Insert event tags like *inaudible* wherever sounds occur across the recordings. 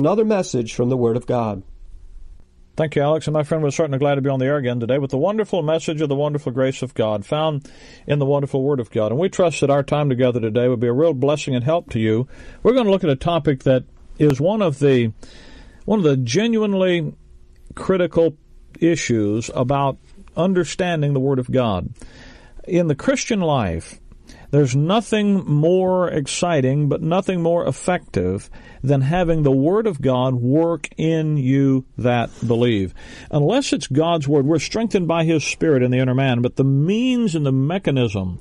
Another message from the Word of God. Thank you, Alex. And my friend, we're certainly glad to be on the air again today with the wonderful message of the wonderful grace of God found in the wonderful Word of God. And we trust that our time together today will be a real blessing and help to you. We're going to look at a topic that is one of the one of the genuinely critical issues about understanding the Word of God. In the Christian life, there's nothing more exciting, but nothing more effective than having the Word of God work in you that believe. Unless it's God's Word, we're strengthened by His Spirit in the inner man, but the means and the mechanism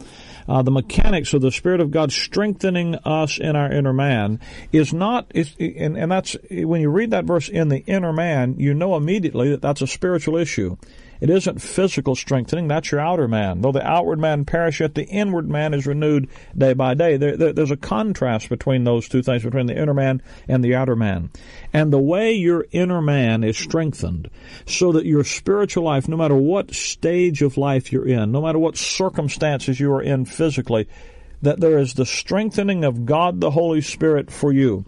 uh, the mechanics of the Spirit of God strengthening us in our inner man is not, is, and, and that's, when you read that verse in the inner man, you know immediately that that's a spiritual issue. It isn't physical strengthening, that's your outer man. Though the outward man perish, yet the inward man is renewed day by day. There, there, there's a contrast between those two things, between the inner man and the outer man. And the way your inner man is strengthened, so that your spiritual life, no matter what stage of life you're in, no matter what circumstances you are in physically, that there is the strengthening of God the Holy Spirit for you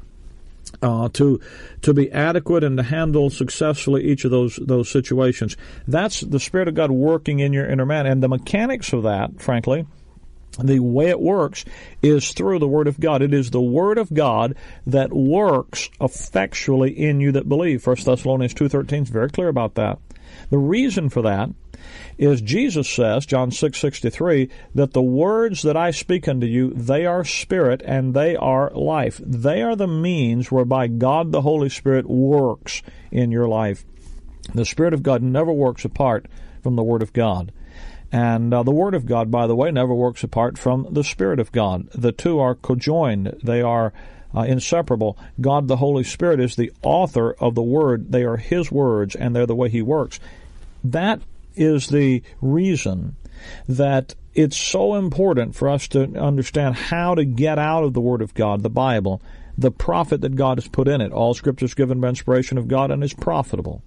uh, to to be adequate and to handle successfully each of those those situations. That's the Spirit of God working in your inner man, and the mechanics of that, frankly. The way it works is through the Word of God. It is the Word of God that works effectually in you that believe. First Thessalonians two thirteen is very clear about that. The reason for that is Jesus says, John 6:63, that the words that I speak unto you, they are spirit and they are life. They are the means whereby God the Holy Spirit works in your life. The Spirit of God never works apart from the Word of God. And uh, the Word of God, by the way, never works apart from the Spirit of God. The two are cojoined. They are uh, inseparable. God the Holy Spirit is the author of the Word. They are His words, and they're the way He works. That is the reason that it's so important for us to understand how to get out of the Word of God, the Bible, the profit that God has put in it. All Scripture is given by inspiration of God and is profitable.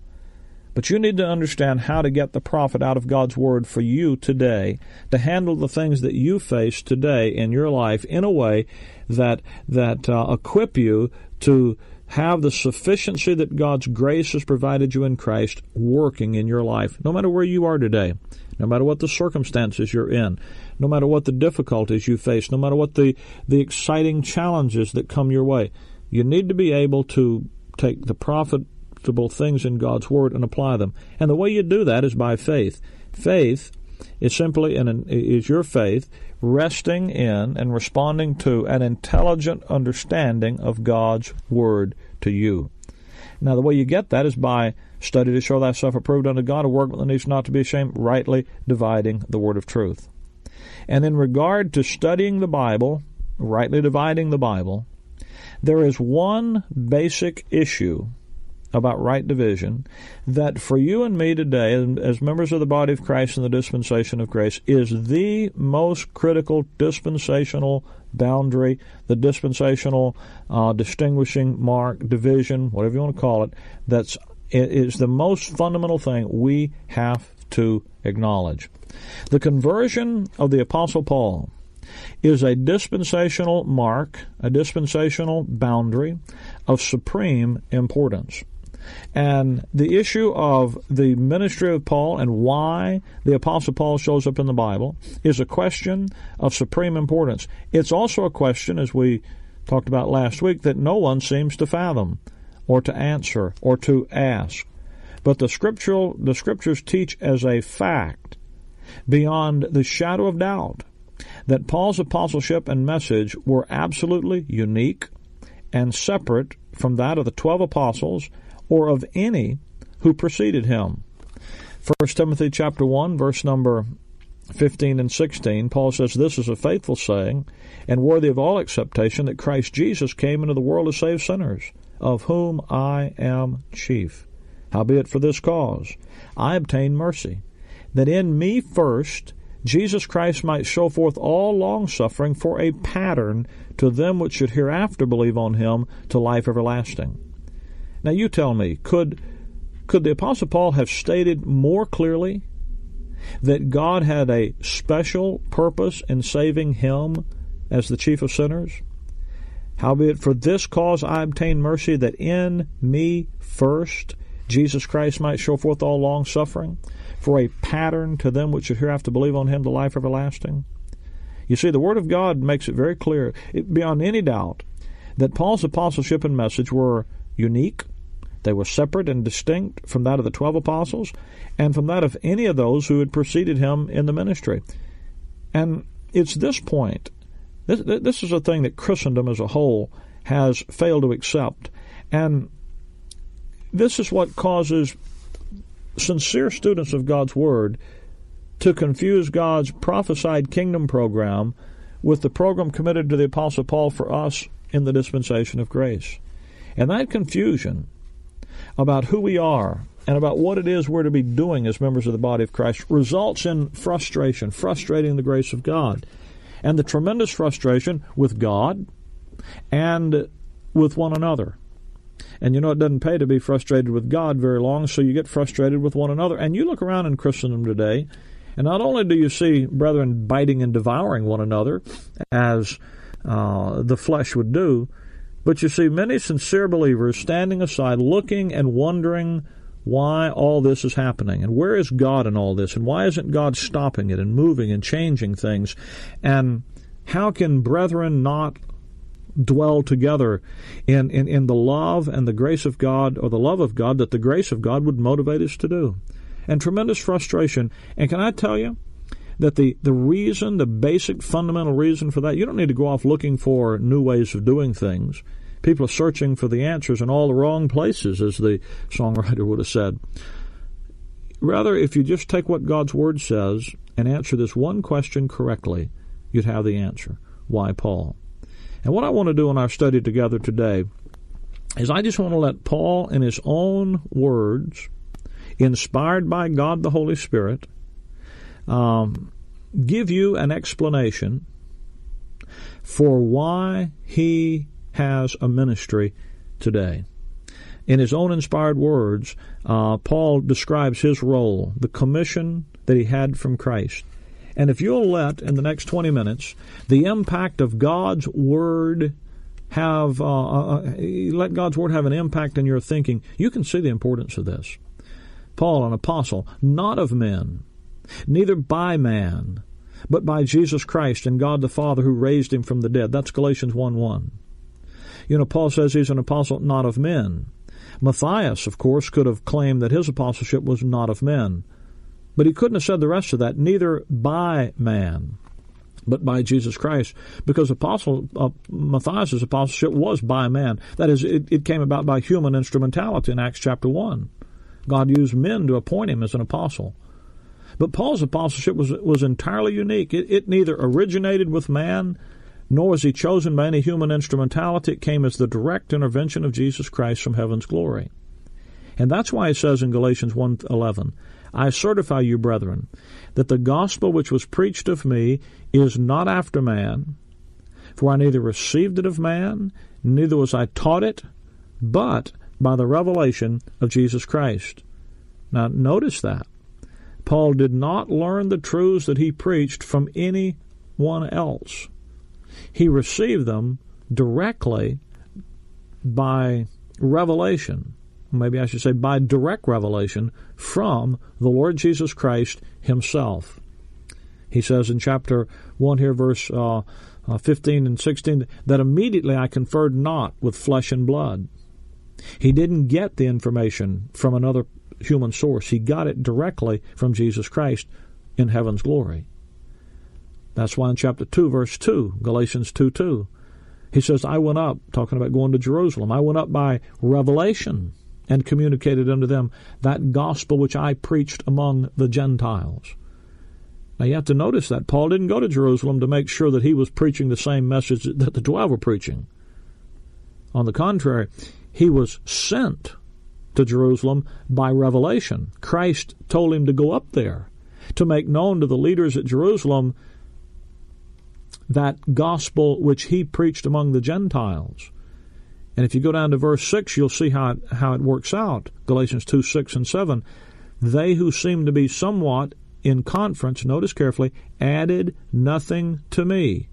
But you need to understand how to get the profit out of God's Word for you today, to handle the things that you face today in your life in a way that that uh, equip you to have the sufficiency that God's grace has provided you in Christ working in your life, no matter where you are today, no matter what the circumstances you're in, no matter what the difficulties you face, no matter what the, the exciting challenges that come your way. You need to be able to take the things in God's Word and apply them. And the way you do that is by faith. Faith is simply an, is your faith resting in and responding to an intelligent understanding of God's Word to you. Now, the way you get that is by study to show thyself approved unto God, a workman that needs not to be ashamed, rightly dividing the Word of truth. And in regard to studying the Bible, rightly dividing the Bible, there is one basic issue about right division that for you and me today, as members of the body of Christ in the dispensation of grace, is the most critical dispensational boundary, the dispensational uh, distinguishing mark, division, whatever you want to call it, that's is the most fundamental thing we have to acknowledge. The conversion of the Apostle Paul is a dispensational mark, a dispensational boundary of supreme importance. And the issue of the ministry of Paul and why the Apostle Paul shows up in the Bible is a question of supreme importance. It's also a question, as we talked about last week, that no one seems to fathom or to answer or to ask. But the scriptural the scriptures teach as a fact, beyond the shadow of doubt, that Paul's apostleship and message were absolutely unique and separate from that of the twelve apostles or of any who preceded him. 1 Timothy chapter 1 verse number 15 and 16 Paul says this is a faithful saying and worthy of all acceptation that Christ Jesus came into the world to save sinners of whom I am chief. Howbeit for this cause I obtain mercy, that in me first Jesus Christ might show forth all longsuffering for a pattern to them which should hereafter believe on him to life everlasting. Now you tell me, could could the Apostle Paul have stated more clearly that God had a special purpose in saving him as the chief of sinners? Howbeit for this cause I obtained mercy that in me first Jesus Christ might show forth all long suffering for a pattern to them which should hereafter believe on him the life everlasting. You see, the Word of God makes it very clear, beyond any doubt, that Paul's apostleship and message were unique, they were separate and distinct from that of the twelve apostles and from that of any of those who had preceded him in the ministry. And it's this point, this, this is a thing that Christendom as a whole has failed to accept. And this is what causes sincere students of God's Word to confuse God's prophesied kingdom program with the program committed to the Apostle Paul for us in the dispensation of grace. And that confusion about who we are and about what it is we're to be doing as members of the body of Christ results in frustration, frustrating the grace of God, and the tremendous frustration with God and with one another. And you know, it doesn't pay to be frustrated with God very long, so you get frustrated with one another. And you look around in Christendom today, and not only do you see brethren biting and devouring one another, as uh, the flesh would do, but you see many sincere believers standing aside, looking and wondering why all this is happening and where is God in all this and why isn't God stopping it and moving and changing things and how can brethren not dwell together in, in, in the love and the grace of God or the love of God that the grace of God would motivate us to do? And tremendous frustration. And can I tell you that the, the reason, the basic fundamental reason for that, you don't need to go off looking for new ways of doing things. People are searching for the answers in all the wrong places, as the songwriter would have said. Rather, if you just take what God's Word says and answer this one question correctly, you'd have the answer. Why Paul? And what I want to do in our study together today is I just want to let Paul, in his own words, inspired by God the Holy Spirit, um, give you an explanation for why he has a ministry today. In his own inspired words, uh, Paul describes his role, the commission that he had from Christ. And if you'll let, in the next 20 minutes, the impact of God's Word have, uh, uh, uh let God's Word have an impact in your thinking, you can see the importance of this. Paul, an apostle, not of men, neither by man, but by Jesus Christ and God the Father who raised him from the dead. That's Galatians 1 1. You know, Paul says he's an apostle not of men. Matthias, of course, could have claimed that his apostleship was not of men. But he couldn't have said the rest of that, neither by man, but by Jesus Christ, because apostle uh, Matthias' apostleship was by man. That is, it, it came about by human instrumentality in Acts chapter 1. God used men to appoint him as an apostle. But Paul's apostleship was was entirely unique. It, it neither originated with man, nor was he chosen by any human instrumentality. It came as the direct intervention of Jesus Christ from heaven's glory. And that's why it says in Galatians 1:11, I certify you, brethren, that the gospel which was preached of me is not after man, for I neither received it of man, neither was I taught it, but by the revelation of Jesus Christ. Now notice that. Paul did not learn the truths that he preached from anyone else. He received them directly by revelation. Maybe I should say by direct revelation from the Lord Jesus Christ himself. He says in chapter 1 here, verse uh, uh, 15 and 16, that immediately I conferred not with flesh and blood. He didn't get the information from another human source. He got it directly from Jesus Christ in heaven's glory. That's why in chapter 2, verse 2, Galatians 2 2, he says, I went up, talking about going to Jerusalem, I went up by revelation and communicated unto them that gospel which I preached among the Gentiles. Now you have to notice that Paul didn't go to Jerusalem to make sure that he was preaching the same message that the twelve were preaching. On the contrary, he was sent to Jerusalem by revelation. Christ told him to go up there to make known to the leaders at Jerusalem that gospel which he preached among the Gentiles. And if you go down to verse 6, you'll see how it, how it works out. Galatians 2 6 and 7. They who seem to be somewhat in conference, notice carefully, added nothing to me,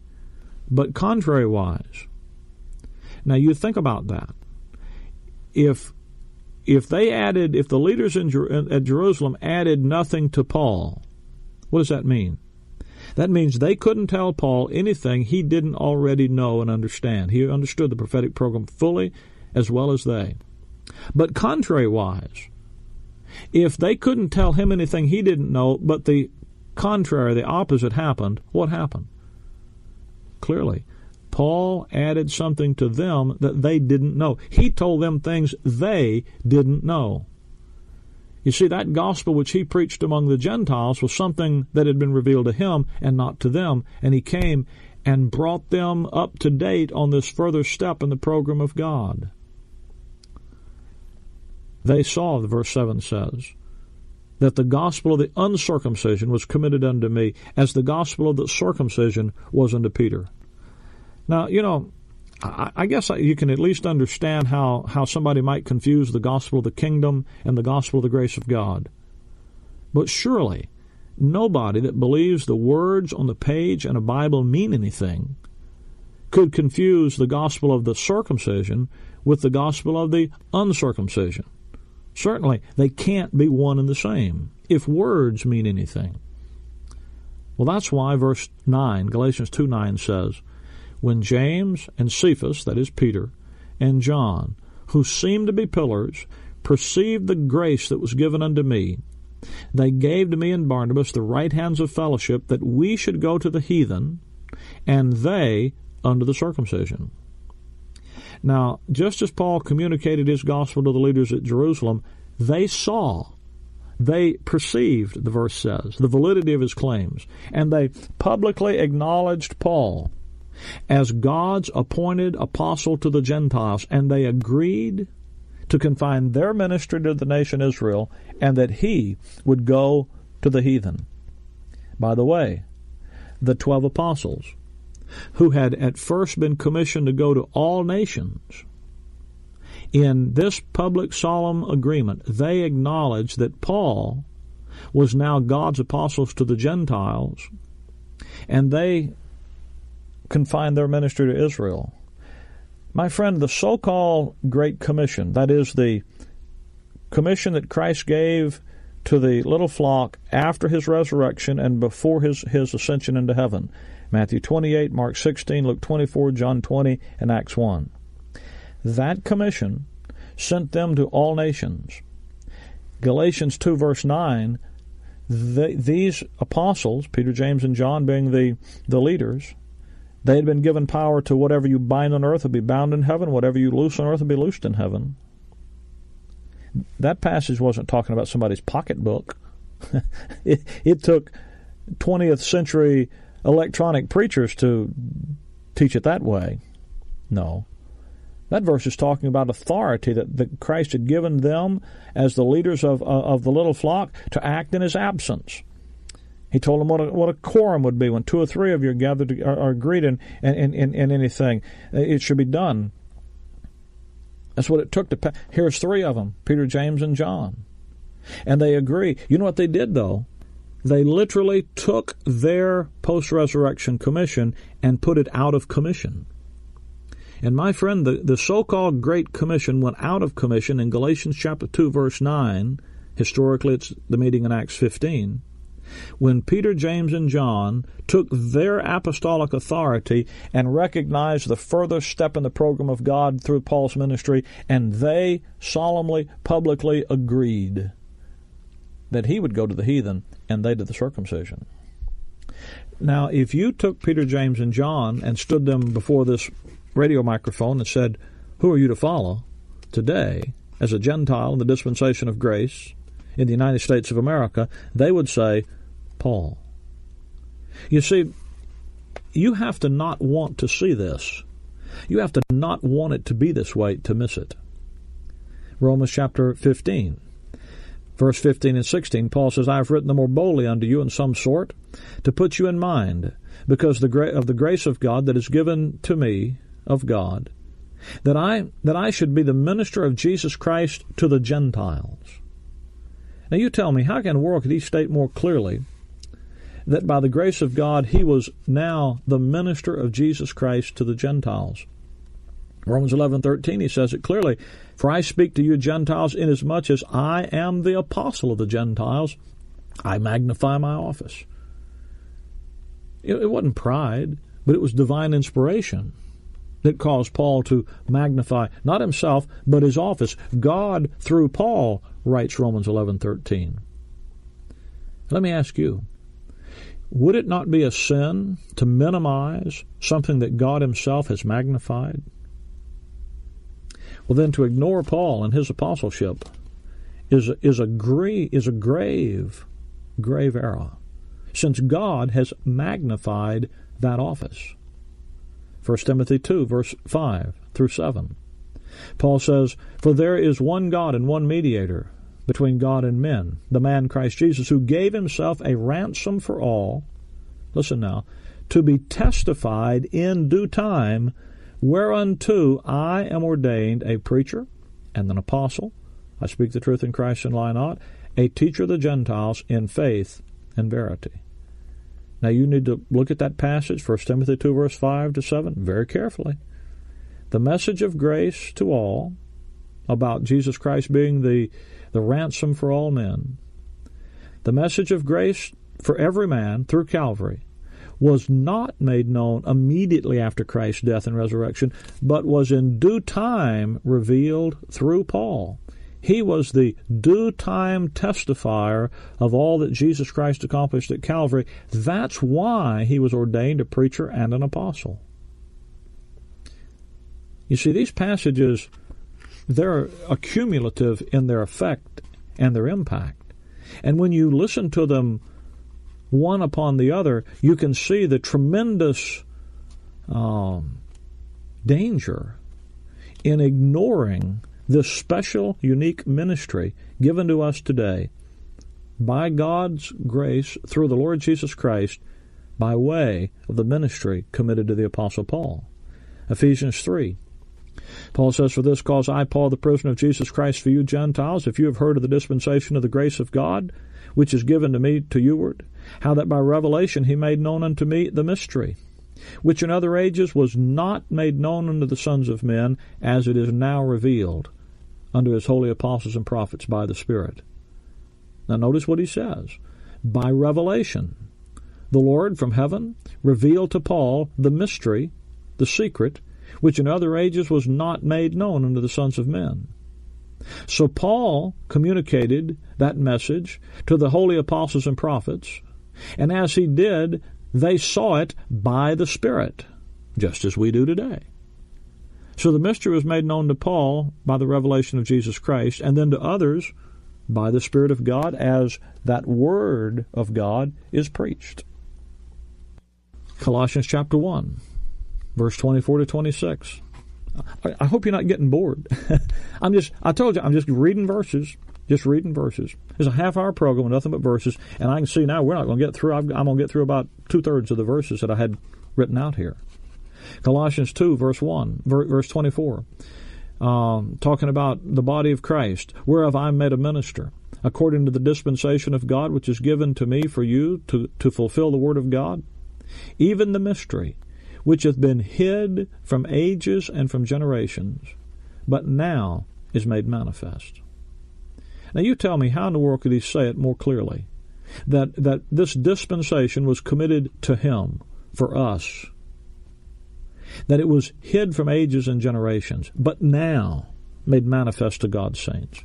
but contrariwise. Now you think about that. If if they added, if the leaders in at Jerusalem added nothing to Paul, what does that mean? That means they couldn't tell Paul anything he didn't already know and understand. He understood the prophetic program fully as well as they. But contrariwise, if they couldn't tell him anything he didn't know, but the contrary, the opposite happened, what happened? Clearly, Paul added something to them that they didn't know. He told them things they didn't know. You see, that gospel which he preached among the Gentiles was something that had been revealed to him and not to them, and he came and brought them up to date on this further step in the program of God. They saw, verse 7 says, that the gospel of the uncircumcision was committed unto me, as the gospel of the circumcision was unto Peter. Now, you know, I guess you can at least understand how, how somebody might confuse the gospel of the kingdom and the gospel of the grace of God. But surely, nobody that believes the words on the page in a Bible mean anything could confuse the gospel of the circumcision with the gospel of the uncircumcision. Certainly, they can't be one and the same if words mean anything. Well, that's why verse 9, Galatians 2 9 says, when James and Cephas, that is Peter, and John, who seemed to be pillars, perceived the grace that was given unto me, they gave to me and Barnabas the right hands of fellowship that we should go to the heathen, and they unto the circumcision. Now, just as Paul communicated his gospel to the leaders at Jerusalem, they saw, they perceived, the verse says, the validity of his claims, and they publicly acknowledged Paul as God's appointed apostle to the Gentiles, and they agreed to confine their ministry to the nation Israel, and that he would go to the heathen. By the way, the twelve apostles, who had at first been commissioned to go to all nations, in this public solemn agreement, they acknowledged that Paul was now God's apostles to the Gentiles, and they confined their ministry to Israel. My friend, the so called Great Commission, that is the commission that Christ gave to the little flock after his resurrection and before his, his ascension into heaven Matthew 28, Mark 16, Luke 24, John 20, and Acts 1. That commission sent them to all nations. Galatians 2, verse 9, the, these apostles, Peter, James, and John being the, the leaders, they had been given power to whatever you bind on earth will be bound in heaven, whatever you loose on earth will be loosed in heaven. That passage wasn't talking about somebody's pocketbook. *laughs* it, it took 20th century electronic preachers to teach it that way. No. That verse is talking about authority that, that Christ had given them as the leaders of, of the little flock to act in his absence. He told them what a, what a quorum would be when two or three of you are gathered to, are, are agreed in, in, in, in anything. Uh, it should be done. That's what it took to. Here's three of them Peter, James, and John. And they agree. You know what they did, though? They literally took their post resurrection commission and put it out of commission. And my friend, the, the so called Great Commission went out of commission in Galatians chapter 2, verse 9. Historically, it's the meeting in Acts 15 when Peter, James, and John took their apostolic authority and recognized the further step in the program of God through Paul's ministry, and they solemnly, publicly agreed that he would go to the heathen and they to the circumcision. Now, if you took Peter, James, and John and stood them before this radio microphone and said, Who are you to follow today as a Gentile in the dispensation of grace in the United States of America? They would say, Paul. You see, you have to not want to see this. You have to not want it to be this way to miss it. Romans chapter 15. Verse 15 and 16, Paul says, I have written the more boldly unto you in some sort, to put you in mind, because of the grace of God that is given to me of God, that I that I should be the minister of Jesus Christ to the Gentiles. Now you tell me, how can the world could he state more clearly that by the grace of God he was now the minister of Jesus Christ to the Gentiles? Romans eleven thirteen he says it clearly, For I speak to you Gentiles inasmuch as I am the apostle of the Gentiles, I magnify my office. It, wasn't pride, but it was divine inspiration that caused Paul to magnify not himself but his office. God through Paul writes Romans 11:13. Let me ask you, would it not be a sin to minimize something that God himself has magnified? Well then to ignore Paul and his apostleship is is a gra- is a grave grave error since God has magnified that office. 1 Timothy 2, verse 5 through 7. Paul says, For there is one God and one mediator between God and men, the man Christ Jesus, who gave himself a ransom for all, listen now, to be testified in due time, whereunto I am ordained a preacher and an apostle. I speak the truth in Christ and lie not, a teacher of the Gentiles in faith and verity. Now you need to look at that passage, 1 Timothy 2, verse 5 to 7, very carefully. The message of grace to all about Jesus Christ being the, the ransom for all men. The message of grace for every man through Calvary was not made known immediately after Christ's death and resurrection, but was in due time revealed through Paul. He was the due time testifier of all that Jesus Christ accomplished at Calvary. That's why he was ordained a preacher and an apostle. You see, these passages, they're accumulative in their effect and their impact. And when you listen to them one upon the other, you can see the tremendous um, danger in ignoring this special, unique ministry given to us today by God's grace through the Lord Jesus Christ by way of the ministry committed to the Apostle Paul. Ephesians 3. Paul says, For this cause I, Paul, the prisoner of Jesus Christ for you Gentiles, if you have heard of the dispensation of the grace of God, which is given to me to youward, how that by revelation he made known unto me the mystery, which in other ages was not made known unto the sons of men, as it is now revealed unto his holy apostles and prophets by the Spirit. Now notice what he says. By revelation, the Lord from heaven revealed to Paul the mystery, the secret, which in other ages was not made known unto the sons of men. So Paul communicated that message to the holy apostles and prophets, and as he did, they saw it by the Spirit, just as we do today. So the mystery was made known to Paul by the revelation of Jesus Christ, and then to others by the Spirit of God as that Word of God is preached. Colossians chapter 1, verse 24 to 26. I hope you're not getting bored. *laughs* I'm just, I told you, I'm just reading verses, just reading verses. It's a half hour program nothing but verses, and I can see now we're not going to get through. I'm going to get through about two thirds of the verses that I had written out here. Colossians 2, verse 1, verse 24, um, talking about the body of Christ, whereof I am made a minister, according to the dispensation of God which is given to me for you to, to fulfill the word of God, even the mystery which hath been hid from ages and from generations, but now is made manifest. Now you tell me how in the world could he say it more clearly? That that this dispensation was committed to him for us that it was hid from ages and generations, but now made manifest to God's saints.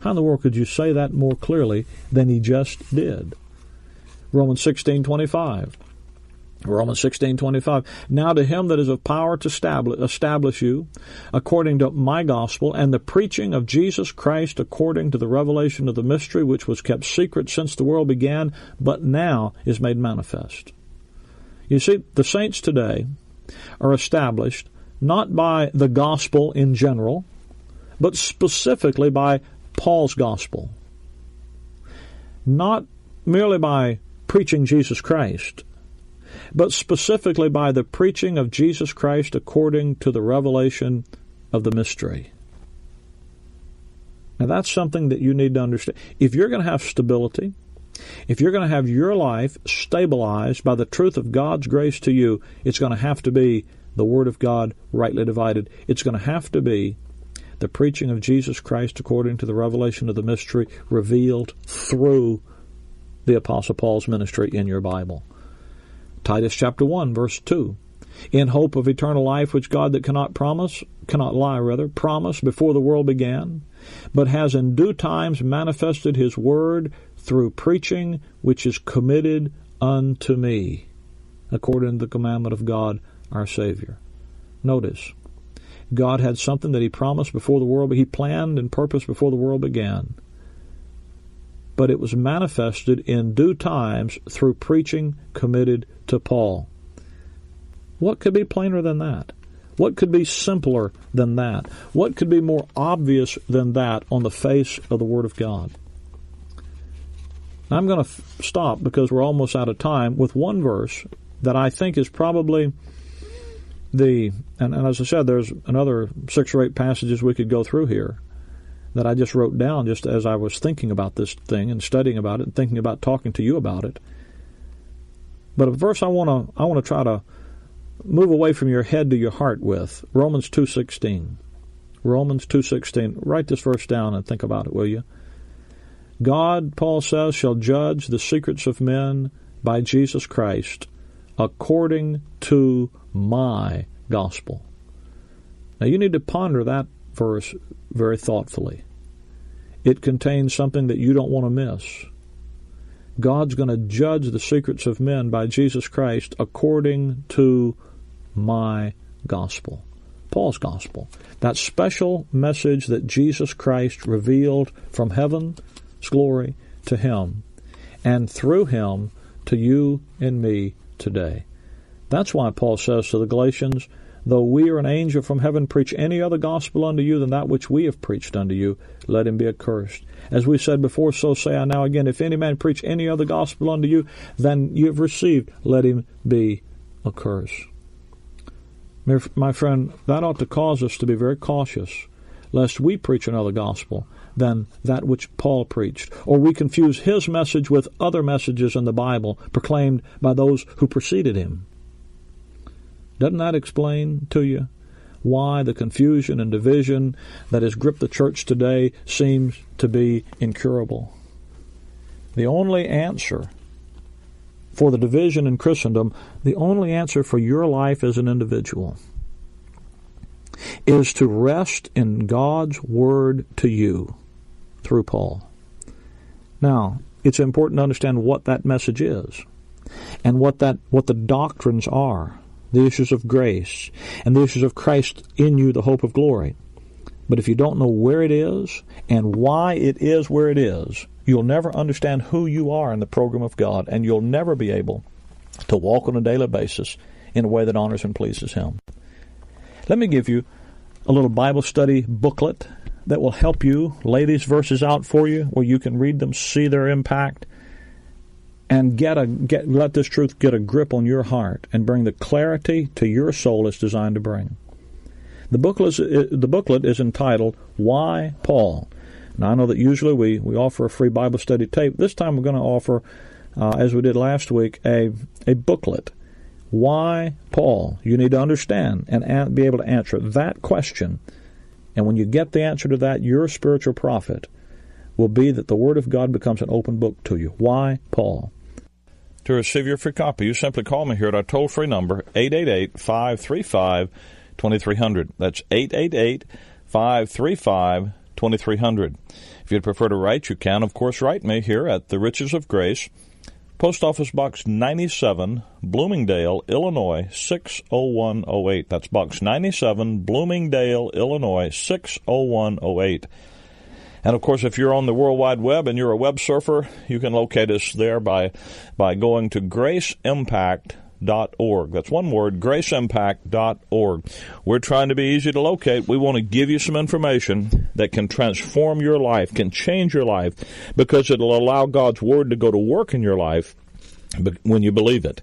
How in the world could you say that more clearly than he just did? Romans 16:25. Romans 16:25. Now to him that is of power to establish, establish you according to my gospel and the preaching of Jesus Christ according to the revelation of the mystery which was kept secret since the world began but now is made manifest. You see, the saints today are established not by the gospel in general, but specifically by Paul's gospel. Not merely by preaching Jesus Christ, but specifically by the preaching of Jesus Christ according to the revelation of the mystery. Now, that's something that you need to understand. If you're going to have stability, if you're going to have your life stabilized by the truth of God's grace to you, it's going to have to be the Word of God rightly divided. It's going to have to be the preaching of Jesus Christ according to the revelation of the mystery revealed through the Apostle Paul's ministry in your Bible. Titus chapter 1, verse 2. In hope of eternal life, which God that cannot promise, cannot lie rather, promised before the world began, but has in due times manifested his word through preaching, which is committed unto me, according to the commandment of God our Savior. Notice, God had something that He promised before the world, but He planned and purposed before the world began. But it was manifested in due times through preaching committed to Paul. What could be plainer than that? What could be simpler than that? What could be more obvious than that on the face of the Word of God? I'm going to f- stop because we're almost out of time with one verse that I think is probably the, and, and as I said, there's another six or eight passages we could go through here that I just wrote down just as I was thinking about this thing and studying about it and thinking about talking to you about it. But a verse I want to I want to try to move away from your head to your heart with Romans two sixteen. Romans two sixteen. Write this verse down and think about it, will you? God, Paul says, shall judge the secrets of men by Jesus Christ according to my gospel. Now you need to ponder that verse very thoughtfully. It contains something that you don't want to miss. God's going to judge the secrets of men by Jesus Christ according to my gospel. Paul's gospel. That special message that Jesus Christ revealed from heaven's glory to him and through him to you and me today. That's why Paul says to the Galatians, Though we or an angel from heaven preach any other gospel unto you than that which we have preached unto you, let him be accursed. As we said before, so say I now again, if any man preach any other gospel unto you than you have received, let him be accursed. My friend, that ought to cause us to be very cautious, lest we preach another gospel than that which Paul preached, or we confuse his message with other messages in the Bible proclaimed by those who preceded him. Doesn't that explain to you why the confusion and division that has gripped the church today seems to be incurable? The only answer for the division in Christendom, the only answer for your life as an individual is to rest in God's word to you through Paul. Now, it's important to understand what that message is and what that what the doctrines are the issues of grace, and the issues of Christ in you, the hope of glory. But if you don't know where it is and why it is where it is, you'll never understand who you are in the program of God, and you'll never be able to walk on a daily basis in a way that honors and pleases Him. Let me give you a little Bible study booklet that will help you lay these verses out for you where you can read them, see their impact, and get a get let this truth get a grip on your heart and bring the clarity to your soul it's designed to bring. The booklet is, the booklet is entitled "Why Paul." Now I know that usually we we offer a free Bible study tape. This time we're going to offer, uh, as we did last week, a a booklet. Why Paul? You need to understand and be able to answer that question. And when you get the answer to that, your spiritual profit will be that the Word of God becomes an open book to you. Why Paul? To receive your free copy, you simply call me here at our toll free number, 888 535 2300. That's 888 535 2300. If you'd prefer to write, you can, of course, write me here at The Riches of Grace, Post Office Box 97, Bloomingdale, Illinois 60108. That's Box 97, Bloomingdale, Illinois 60108. And of course, if you're on the World Wide Web and you're a web surfer, you can locate us there by, by going to graceimpact.org. That's one word, graceimpact.org. We're trying to be easy to locate. We want to give you some information that can transform your life, can change your life, because it'll allow God's Word to go to work in your life when you believe it.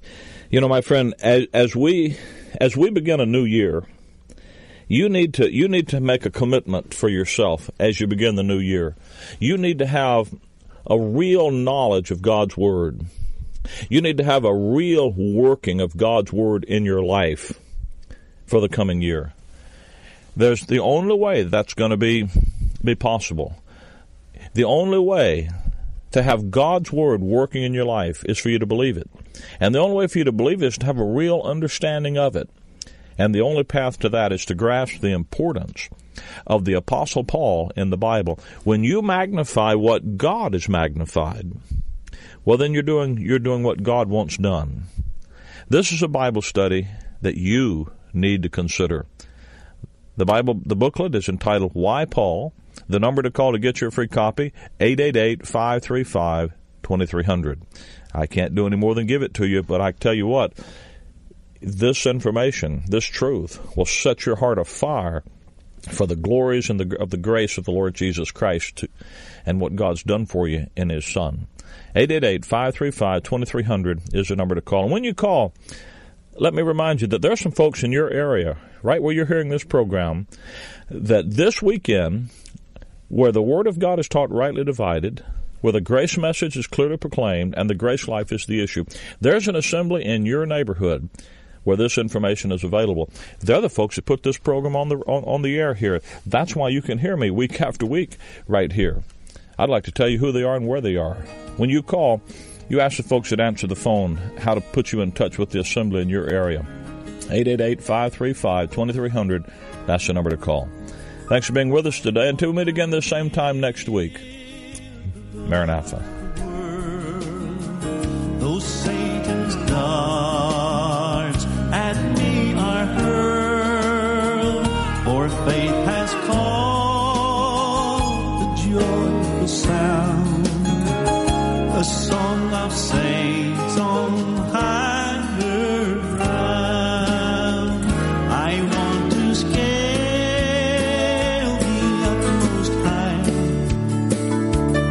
You know, my friend, as, as we as we begin a new year, you need to you need to make a commitment for yourself as you begin the new year. You need to have a real knowledge of God's word. You need to have a real working of God's Word in your life for the coming year. There's the only way that's going to be, be possible. The only way to have God's Word working in your life is for you to believe it. And the only way for you to believe it is to have a real understanding of it. And the only path to that is to grasp the importance of the Apostle Paul in the Bible. When you magnify what God is magnified, well then you're doing you're doing what God wants done. This is a Bible study that you need to consider. The Bible the booklet is entitled Why Paul? The number to call to get your free copy 888-535-2300. I can't do any more than give it to you, but I tell you what, this information, this truth will set your heart afire for the glories and the, of the grace of the Lord Jesus Christ to, and what God's done for you in His Son. 888-535-2300 is the number to call. And when you call, let me remind you that there are some folks in your area, right where you're hearing this program, that this weekend, where the Word of God is taught rightly divided, where the grace message is clearly proclaimed and the grace life is the issue, there's an assembly in your neighborhood where this information is available. They're the folks that put this program on the on, on the air here. That's why you can hear me week *laughs* after week right here. I'd like to tell you who they are and where they are. When you call, you ask the folks that answer the phone how to put you in touch with the assembly in your area. 888 535 2300. That's the number to call. Thanks for being with us today. Until we meet again this same time next week. Maranatha. Sound, a song of saints on higher ground. I want to scale the utmost height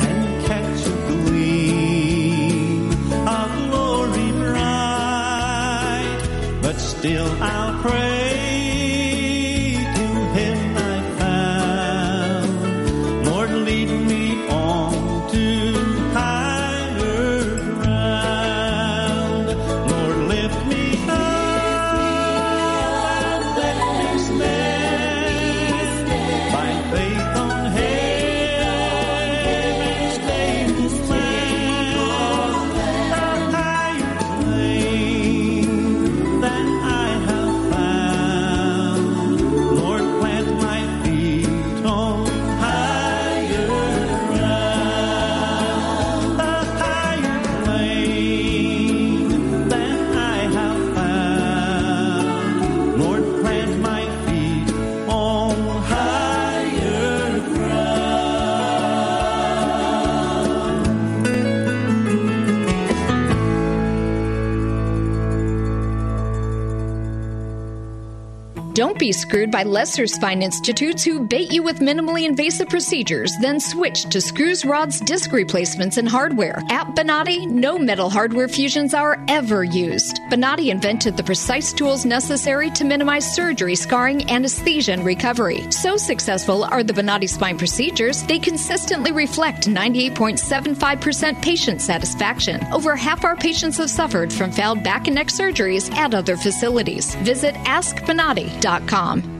and catch a gleam of glory bright. But still I'll pray Don't be screwed by lesser spine institutes who bait you with minimally invasive procedures, then switch to screws, rods, disc replacements, and hardware. At Bonati, no metal hardware fusions are ever used. Bonati invented the precise tools necessary to minimize surgery, scarring, anesthesia, and recovery. So successful are the Bonati spine procedures, they consistently reflect 98.75% patient satisfaction. Over half our patients have suffered from failed back and neck surgeries at other facilities. Visit AskBonati.com.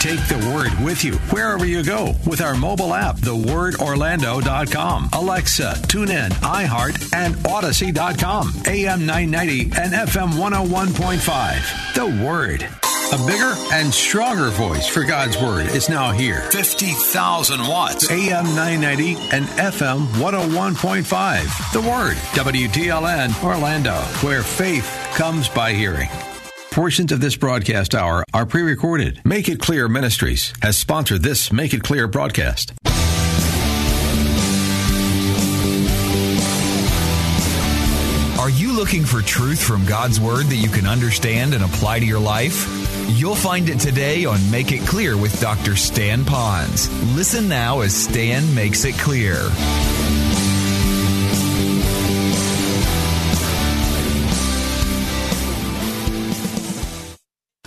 Take the word with you wherever you go with our mobile app, thewordorlando.com. Alexa, tune in, iHeart, and Odyssey.com. AM 990 and FM 101.5. The Word. A bigger and stronger voice for God's Word is now here. 50,000 watts. AM 990 and FM 101.5. The Word. WTLN Orlando, where faith comes by hearing. Portions of this broadcast hour are pre recorded. Make It Clear Ministries has sponsored this Make It Clear broadcast. Are you looking for truth from God's Word that you can understand and apply to your life? You'll find it today on Make It Clear with Dr. Stan Ponz. Listen now as Stan makes it clear.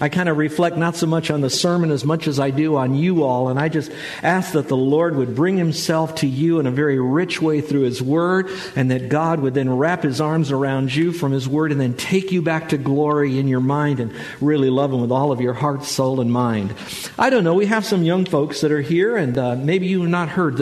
I kind of reflect not so much on the sermon as much as I do on you all, and I just ask that the Lord would bring Himself to you in a very rich way through His Word, and that God would then wrap His arms around you from His Word and then take you back to glory in your mind and really love Him with all of your heart, soul, and mind. I don't know, we have some young folks that are here, and uh, maybe you have not heard